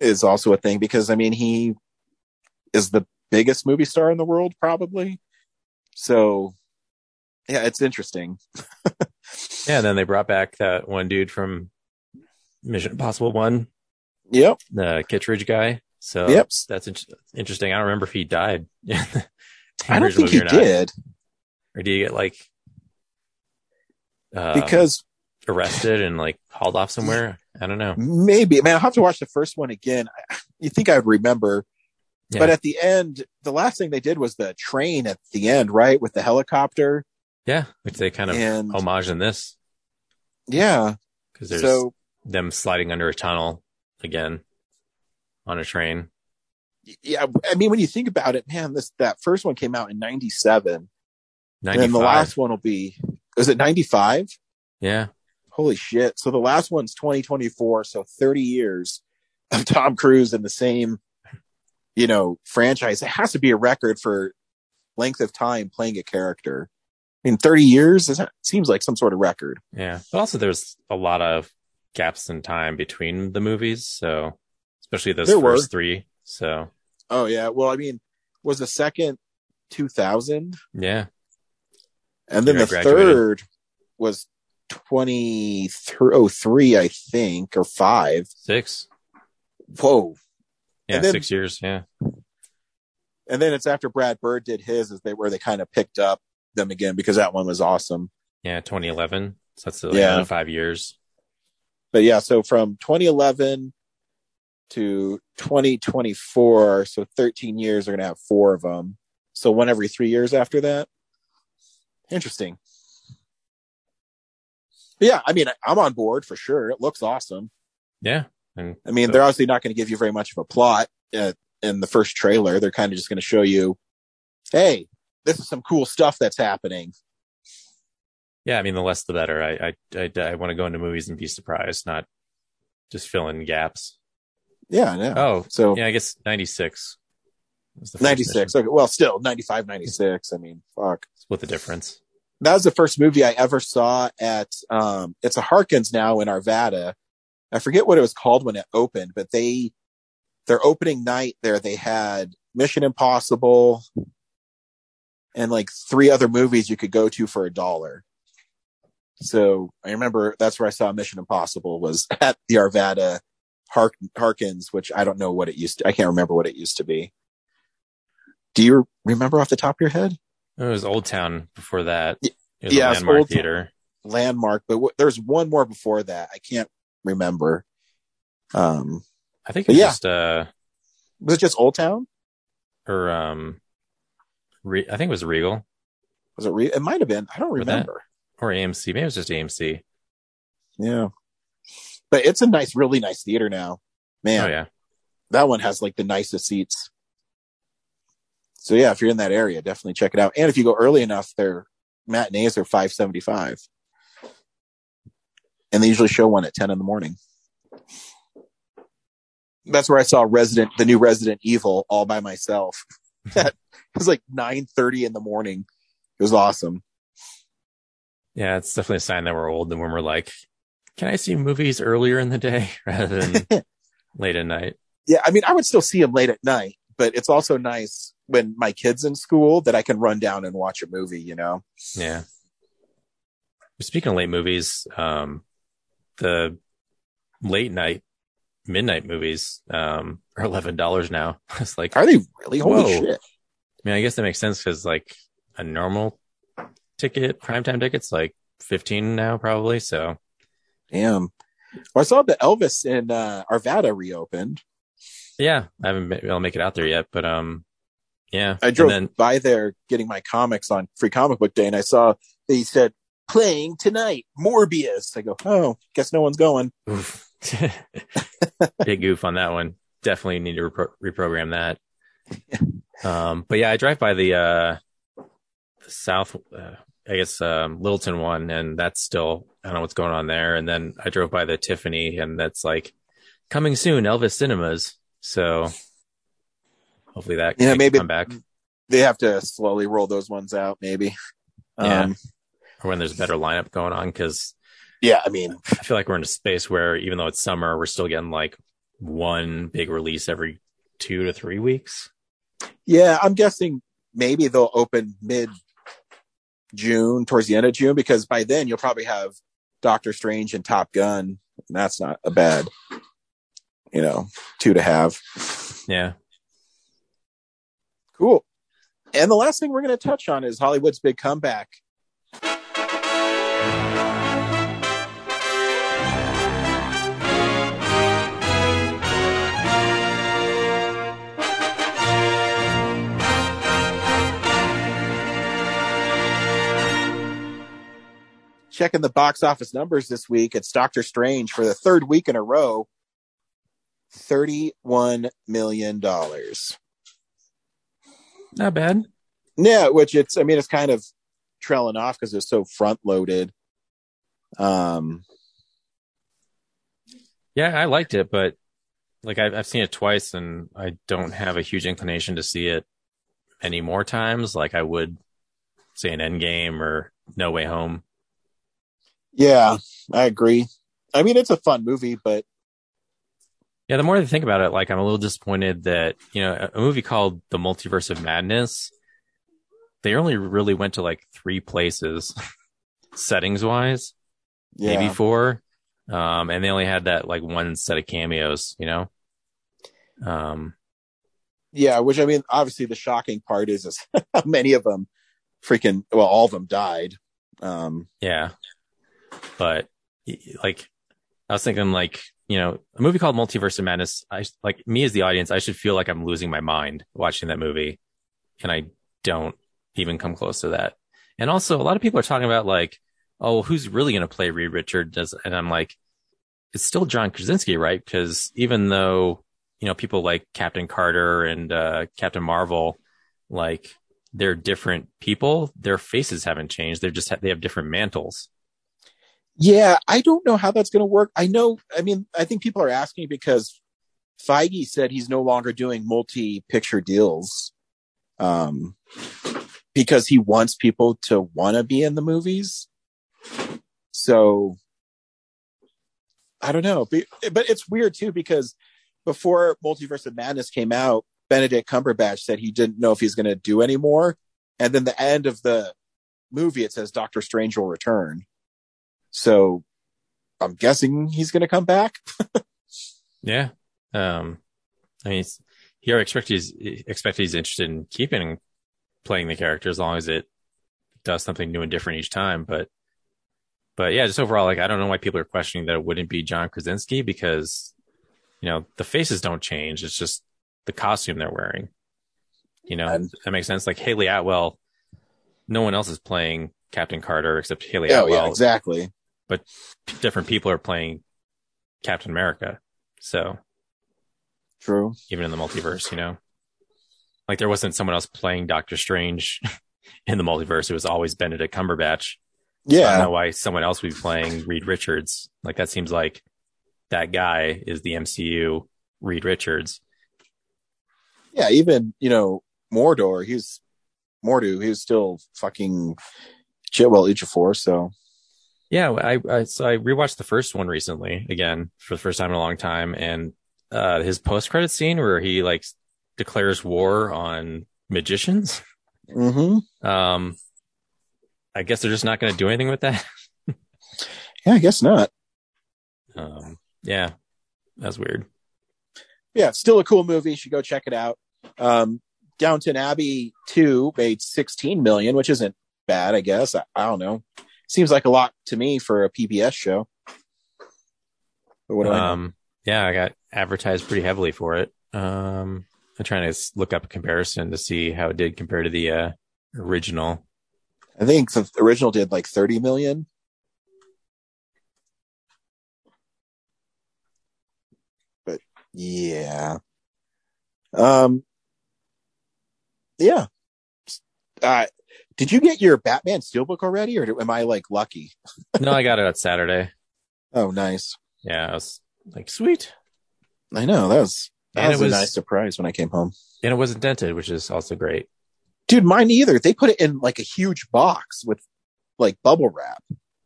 is also a thing because, I mean, he is the biggest movie star in the world, probably. So, yeah, it's interesting. <laughs> Yeah, and then they brought back that one dude from Mission Impossible One, Yep. the Kittredge guy. So Yep. that's in- interesting. I don't remember if he died. <laughs> I don't think he or did Or did he get like um, because arrested and like hauled off somewhere? I don't know. maybe, man, I'll have to watch the first one again. You think I would remember, Yeah. but at the end, the last thing they did was the train at the end, right? With the helicopter. Yeah, which they kind of And- homage in this Yeah. because there's So, them sliding under a tunnel again on a train. yeah, I mean, when you think about it, man, this, that first one came out in 97. And then the last one will be, is it 95? Yeah. Holy shit. So the last one's 2024. So 30 years of Tom Cruise in the same, you know, franchise. It has to be a record for length of time playing a character. I mean, 30 years is, seems like some sort of record. Yeah. But also there's a lot of gaps in time between the movies. So especially those There were. first three. So Oh yeah. Well, I mean, was the second 2000 yeah. and then the third was 2003, I think, or five. Six. Whoa. Yeah. Then- six years. Yeah. And then it's after Brad Bird did his is they where they kind of picked up them again because that one was awesome. Yeah. 2011. So that's like Yeah. five years. But yeah, so from 2011 to 2024, so 13 years, they're going to have four of them. So one every three years after that. Interesting. But yeah, I mean, I'm on board for sure. It looks awesome. Yeah. And I mean, so- they're obviously not going to give you very much of a plot uh, in the first trailer. They're kind of just going to show you, hey, this is some cool stuff that's happening. Yeah, I mean, the less the better. I I I, I want to go into movies and be surprised, not just fill in gaps. Yeah, I know. Oh, So yeah, I guess ninety six. was the 96. mission. Okay, well, still 95, 96. I mean, fuck. Split the difference. that was the first movie I ever saw at um it's a Harkins now in Arvada. I forget what it was called when it opened, but they their opening night there they had Mission Impossible and like three other movies you could go to for a dollar. So I remember that's where I saw Mission Impossible was <laughs> at the Arvada Hark- Harkins, which I don't know what it used to I can't remember what it used to be. Do you remember off the top of your head? It was Old Town before that. Yeah, landmark Old Town. landmark, but w- there's one more before that. I can't remember. Um, I think it's yeah. just uh was it just Old Town? or um, Re- I think it was Regal Was it? Re- it might have been. I don't remember. or AMC. Maybe it was just AMC. Yeah, but it's a nice, really nice theater now. Man, Oh yeah, that one has like the nicest seats. So yeah, if you're in that area, definitely check it out. And if you go early enough, their matinees are five seventy five, and they usually show one at ten in the morning. That's where I saw Resident, the new Resident Evil, all by myself. <laughs> <laughs> it was like nine thirty in the morning. It was awesome. yeah. It's definitely a sign that we're old. And when we're like, can I see movies earlier in the day <laughs> rather than <laughs> late at night? Yeah, I mean, I would still see them late at night, but it's also nice when my kid's in school that I can run down and watch a movie. You know? Yeah. Speaking of late movies, um, the late night, midnight movies, um, are eleven dollars now. <laughs> It's like, Are they really? Holy Whoa. shit! I mean, I guess that makes sense because like a normal ticket, primetime ticket's like fifteen now, probably. So Damn. Well, I saw the Elvis in uh, Arvada reopened. yeah, I haven't been able to make it out there yet, but um, yeah, I drove then, by there getting my comics on Free Comic Book Day, and I saw they said playing tonight Morbius. I go, oh, guess no one's going. <laughs> big goof on that one. Definitely need to repro- reprogram that. <laughs> Um, but yeah, I drive by the uh, the South, uh, I guess um, Littleton one, and that's still I don't know what's going on there. And then I drove by the Tiffany, and that's like coming soon, Elvis Cinemas. So hopefully that Yeah, can maybe- come back. They have to slowly roll those ones out, maybe. Yeah. Um, or when there's a better lineup going on because yeah, I mean, I feel like we're in a space where even though it's summer, we're still getting like one big release every two to three weeks. yeah, I'm guessing maybe they'll open mid June, towards the end of June, because by then you'll probably have Doctor Strange and Top Gun, and that's not a bad, you know, two to have. Yeah. Cool. And the last thing we're going to touch on is Hollywood's big comeback. Checking the box office numbers this week, it's Doctor Strange for the third week in a row. $31 million. Not bad. Yeah, which it's I mean it's kind of trailing off because it's so front loaded. Um Yeah, I liked it, but like I've, I've seen it twice and I don't have a huge inclination to see it any more times like I would say an Endgame or No Way Home. Yeah, I agree. I mean it's a fun movie, but Yeah, the more I think about it, like I'm a little disappointed that, you know, a, movie called The Multiverse of Madness, they only really went to like three places <laughs> settings wise, yeah. maybe four. Um, and they only had that like one set of cameos, you know? Um, Yeah, which I mean obviously the shocking part is, is <laughs> how many of them freaking well all of them died. Um Yeah. But like, I was thinking like, you know, a movie called Multiverse of Madness, I like me as the audience, I should feel like I'm losing my mind watching that movie. And I don't even come close to that. And also a lot of people are talking about like, oh, who's really going to play Reed Richards? And I'm like, it's still John Krasinski, right? Because even though, you know, people like Captain Carter and, uh, Captain Marvel, like they're different people, their faces haven't changed. They're just, they have different mantles. Yeah, I don't know how that's going to work. I know, I mean, I think people are asking because Feige said he's no longer doing multi picture deals um, because he wants people to want to be in the movies. So I don't know, but, but it's weird too because before Multiverse of Madness came out, Benedict Cumberbatch said he didn't know if he's going to do any more. And then the end of the movie, it says Doctor Strange will return. So I'm guessing he's going to come back. <laughs> Yeah. Um, I mean, he already expect he's, expect he's interested in keeping playing the character as long as it does something new and different each time. But, but yeah, just overall, like, I don't know why people are questioning that it wouldn't be John Krasinski because, you know, the faces don't change. It's just the costume they're wearing. You know, And- that makes sense. Like Hayley Atwell, no one else is playing Captain Carter except Hayley Oh, Atwell yeah, exactly. But different people are playing Captain America. So True. even in the multiverse, you know, like there wasn't someone else playing Doctor Strange <laughs> in the multiverse. It was always Benedict Cumberbatch. So I don't Yeah. know why someone else would be playing Reed Richards. Like that seems like that guy is the MCU Reed Richards. Yeah. Even, you know, Mordor, he's Mordo, he was still fucking Chiwetel Ejiofor. So Yeah, I, I so I rewatched the first one recently again for the first time in a long time, and uh, his post credit scene where he like declares war on magicians. mm-hmm. Um, I guess they're just not going to do anything with that. <laughs> yeah, I guess not. Um, yeah, that's weird. Yeah. Still a cool movie. You should go check it out. Um, Downton Abbey 2 made 16 million, which isn't bad, I guess. I, I don't know. Seems like a lot to me for a PBS show. Do I? Um, yeah, I got advertised pretty heavily for it. Um, I'm trying to look up a comparison to see how it did compare to the uh, original. I think the original did like 30 million. But yeah. Um Yeah. Uh, did you get your Batman Steelbook already, or am I like lucky? <laughs> no, I got it on Saturday. Oh, nice. Yeah, I was like, sweet. I know that was that And was, it was- a nice surprise when I came home. And it wasn't dented, which is also great. Dude, mine either. They put it in like a huge box with like bubble wrap.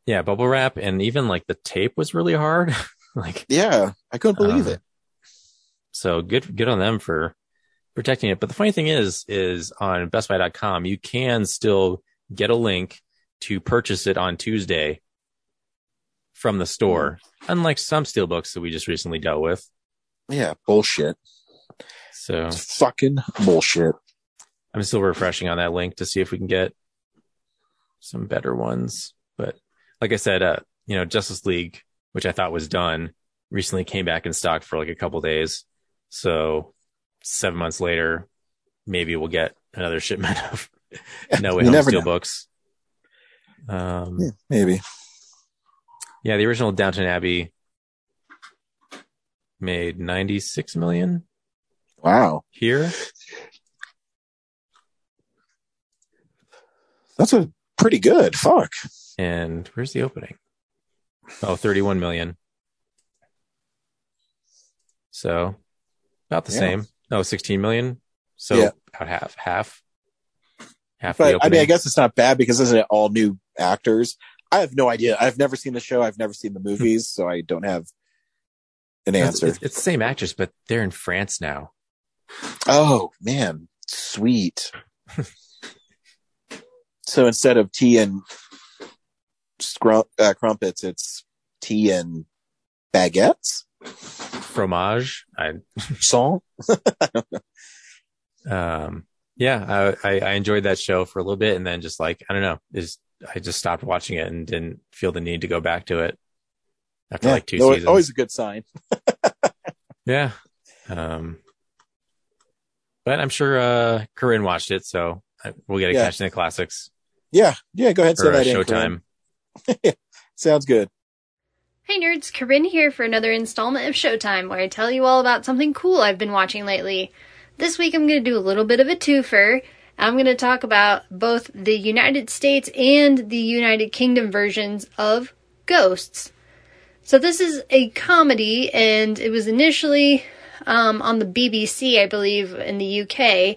Yeah, bubble wrap and even like the tape was really hard. <laughs> like, Yeah, I couldn't believe Um, it. so good, good on them for protecting it. But the funny thing is, is on bestbuy.com, you can still get a link to purchase it on Tuesday from the store, unlike some steelbooks that we just recently dealt with. Yeah, bullshit. So It's fucking bullshit. I'm still refreshing on that link to see if we can get some better ones. But like I said, uh, you know, Justice League, which I thought was done, recently came back in stock for like a couple days. So seven months later, maybe we'll get another <laughs> shipment of No Way Home know. Steelbooks. Um, Yeah, maybe. yeah, the original Downton Abbey made 96 million Wow, here. that's a pretty good. Fuck. And where's the opening? Oh, 31 million. So about the Yeah. same. Oh, 16 million. So Yeah. about half, half, half But I mean, I guess it's not bad because isn't it all new actors? I have no idea. I've never seen the show. I've never seen the movies, so I don't have an answer. It's, it's the same actress, but they're in France now. Oh man, sweet. so instead of tea and scrum- uh, crumpets, it's tea and baguettes. Fromage. I, Song. <laughs> um, yeah, I, I, I enjoyed that show for a little bit and then just like, I don't know, is I just stopped watching it and didn't feel the need to go back to it after Yeah, like two no, seasons. always a good sign. <laughs> Yeah. Um, but I'm sure, uh, Corinne watched it, so we'll get a Yeah. catch in the classics Yeah, yeah. Go ahead, or say uh, that in. Corinne. <laughs> Sounds good. Hey nerds, Corinne here for another installment of Showtime where I tell you all about something cool I've been watching lately. This week I'm going to do a little bit of a twofer. I'm going to talk about both the United States and the United Kingdom versions of Ghosts. So this is a comedy and it was initially um, on the BBC, I believe, in the UK.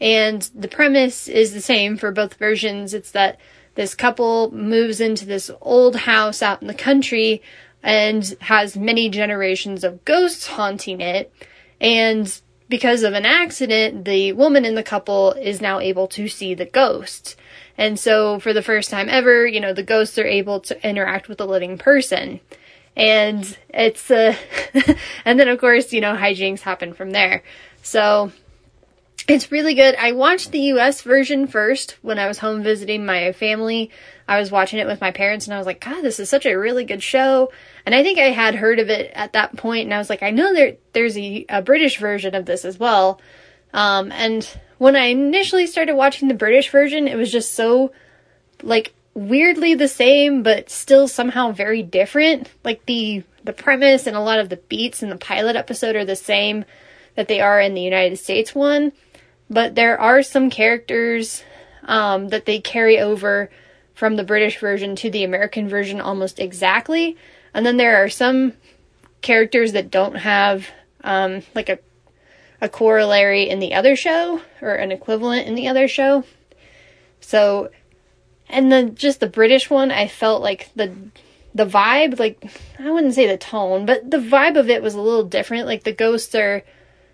And the premise is the same for both versions. It's that this couple moves into this old house out in the country and has many generations of ghosts haunting it. And because of an accident, the woman in the couple is now able to see the ghosts. And so, for the first time ever, you know, the ghosts are able to interact with a living person. And it's, uh, <laughs> and then of course, you know, hijinks happen from there. So, it's really good. I watched the US version first when I was home visiting my family. I was watching it with my parents and I was like, God, this is such a really good show. And I think I had heard of it at that point and I was like, I know there there's a, a British version of this as well. Um, and when I initially started watching the British version, it was just so like weirdly the same but still somehow very different. Like the the premise and a lot of the beats in the pilot episode are the same that they are in the United States one but there are some characters um, that they carry over from the British version to the American version almost exactly. And then there are some characters that don't have um, like a a corollary in the other show or an equivalent in the other show. So, and then just the British one, I felt like the the vibe, like I wouldn't say the tone, but the vibe of it was a little different. Like the ghosts are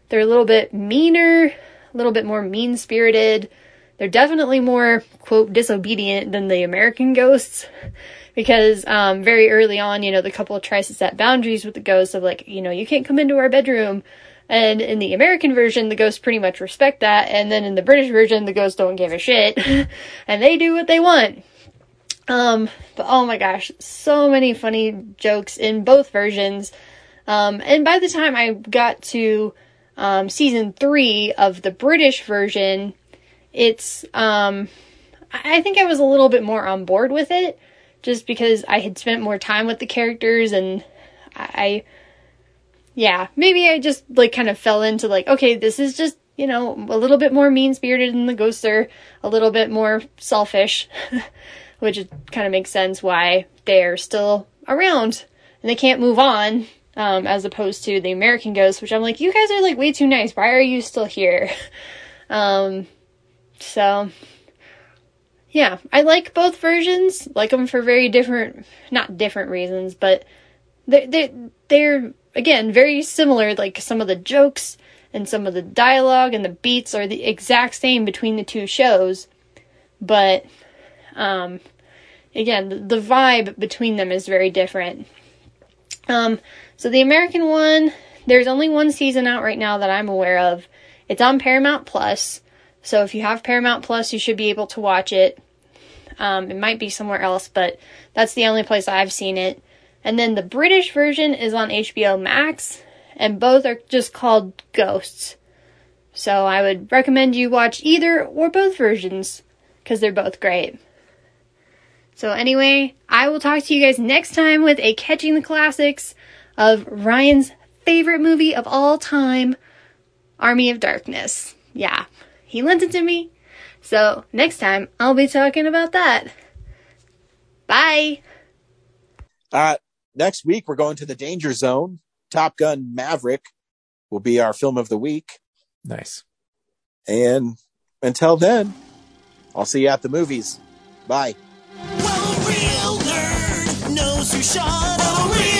they're a little bit meaner, a little bit more mean spirited. They're definitely more, quote, disobedient than the American ghosts. Because um, very early on, you know, the couple tries to set boundaries with the ghosts of like, you know, you can't come into our bedroom. And in the American version, the ghosts pretty much respect that. And then in the British version, the ghosts don't give a shit. <laughs> and they do what they want. Um, but oh my gosh, so many funny jokes in both versions. Um, and by the time I got to um, season three of the British version, it's um, I think I was a little bit more on board with it, just because I had spent more time with the characters and I, yeah, maybe I just like kind of fell into like, okay, this is just you know, a little bit more mean spirited and the ghosts are a little bit more selfish, <laughs> which kind of makes sense why they're still around and they can't move on. Um, as opposed to the American Ghost, which I'm like, you guys are like way too nice. Why are you still here? <laughs> um, so yeah, I like both versions. Like them for very different, not different reasons, but they they they're again very similar. Like some of the jokes and some of the dialogue and the beats are the exact same between the two shows, but um, again, the, vibe between them is very different. Um, so the American one, there's only one season out right now that I'm aware of. It's on Paramount Plus. So if you have Paramount Plus, you should be able to watch it. Um, it might be somewhere else, but that's the only place I've seen it. And then the British version is on HBO Max, and both are just called Ghosts. So I would recommend you watch either or both versions because they're both great. So anyway, I will talk to you guys next time with a catching the classics of Ryan's favorite movie of all time, Army of Darkness. Yeah, he lent it to me. So next time I'll be talking about that. Bye. Uh, next week we're going to the Danger Zone. Top Gun Maverick will be our film of the week. Nice. And until then, I'll see you at the movies. Bye. real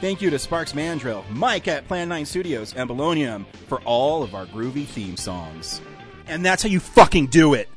Thank you to Sparks Mandrill, Mike at Plan 9 Studios, and Bolognium for all of our groovy theme songs. And that's how you fucking do it!